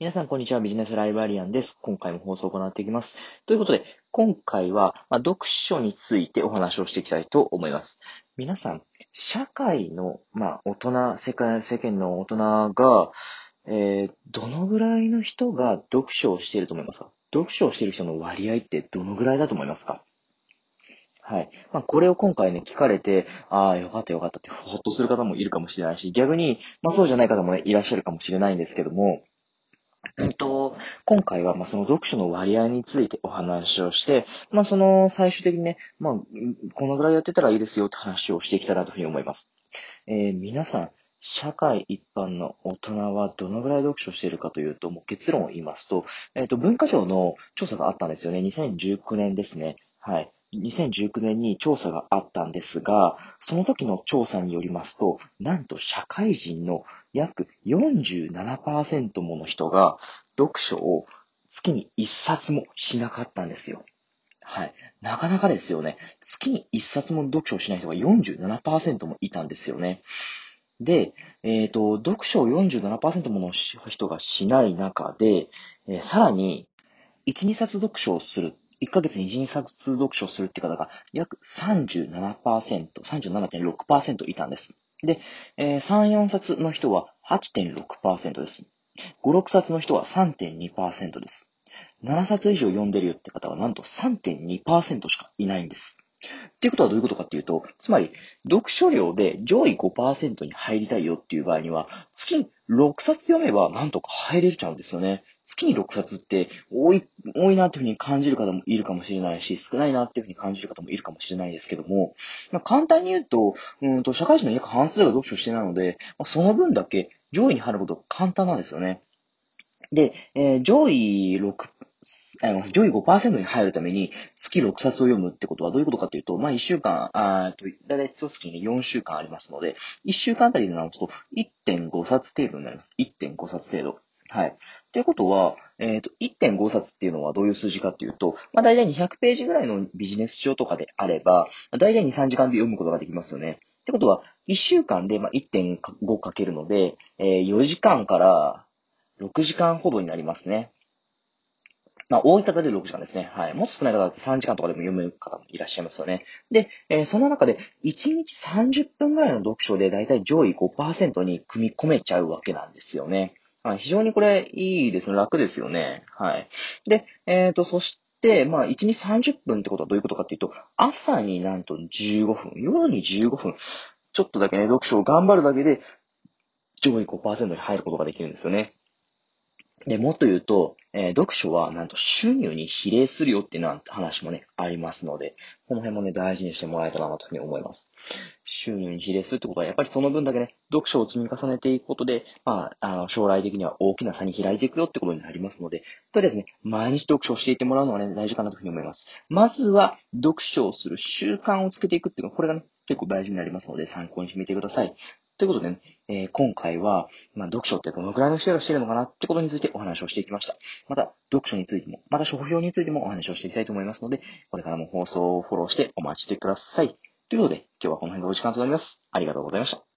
皆さん、こんにちは。ビジネスライブラリアンです。今回も放送を行っていきます。ということで、今回は、まあ、読書についてお話をしていきたいと思います。皆さん、社会の、まあ、大人、世界、世間の大人が、えー、どのぐらいの人が読書をしていると思いますか？読書をしている人の割合ってどのぐらいだと思いますか？はい。まあ、これを今回ね、聞かれて、ああ、よかったよかったってほっとする方もいるかもしれないし、逆に、まあそうじゃない方もね、いらっしゃるかもしれないんですけども、えっと、今回は、ま、その読書の割合についてお話をして、まあ、その、最終的にね、まあ、このぐらいやってたらいいですよって話をしていきたいなというふうに思います。えー、皆さん、社会一般の大人はどのぐらい読書しているかというと、もう結論を言いますと、えっ、と、文化庁の調査があったんですよね。2019年ですね。はい。2019年に調査があったんですが、その時の調査によりますと、なんと社会人の約47%もの人が読書を月に1冊もしなかったんですよ。はい。なかなかですよね。月に1冊も読書をしない人が47%もいたんですよね。で、えっ、ー、と、読書を47%もの人がしない中で、えー、さらに、1、2冊読書をする1ヶ月に1、2冊読書するって方が約37%、37.6%いたんです。で、えー、3、4冊の人は8.6%です。5、6冊の人は3.2%です。7冊以上読んでるよって方はなんと3.2%しかいないんです。っていうことはどういうことかっていうと、つまり、読書量で上位5%に入りたいよっていう場合には、月6冊読めばなんとか入れちゃうんですよね。月に6冊って多い、多いなっていうふうに感じる方もいるかもしれないし、少ないなっていうふうに感じる方もいるかもしれないですけども、まあ、簡単に言うと、うんと、社会人の約半数が読書してないので、まあ、その分だけ上位に入ることが簡単なんですよね。で、えー、上位6、上位5%に入るために月6冊を読むってことはどういうことかというと、まあ1週間、あと、だいたい一月に4週間ありますので、1週間あたりで直すと1.5冊程度になります。1.5冊程度。はい。っていうことは、えっ、ー、と、1.5冊っていうのはどういう数字かっていうと、まあ大体200ページぐらいのビジネス書とかであれば、大体2、3時間で読むことができますよね。ってことは、1週間で1.5かけるので、えー、4時間から6時間ほどになりますね。まあ、多い方で6時間ですね。はい。もっと少ない方だって3時間とかでも読む方もいらっしゃいますよね。で、えー、その中で1日30分ぐらいの読書でだいたい上位5%に組み込めちゃうわけなんですよね。はい、非常にこれいいですね。楽ですよね。はい。で、えっ、ー、と、そして、まあ、1日30分ってことはどういうことかっていうと、朝になんと15分、夜に15分、ちょっとだけね、読書を頑張るだけで、上位5%に入ることができるんですよね。で、もっと言うと、えー、読書はなんと収入に比例するよっていうな話もね、ありますので、この辺もね、大事にしてもらえたらなというふうに思います。収入に比例するってことは、やっぱりその分だけね、読書を積み重ねていくことで、まあ、あの、将来的には大きな差に開いていくよってことになりますので、とりあえずね、毎日読書をしていってもらうのがね、大事かなというふうに思います。まずは、読書をする習慣をつけていくっていうのは、これがね、結構大事になりますので、参考にしてみてください。ということでね、えー、今回は、まあ、読書ってどのくらいの人がしてるのかなってことについてお話をしていきました。また、読書についても、また書評についてもお話をしていきたいと思いますので、これからも放送をフォローしてお待ちしてください。ということで、今日はこの辺でお時間となります。ありがとうございました。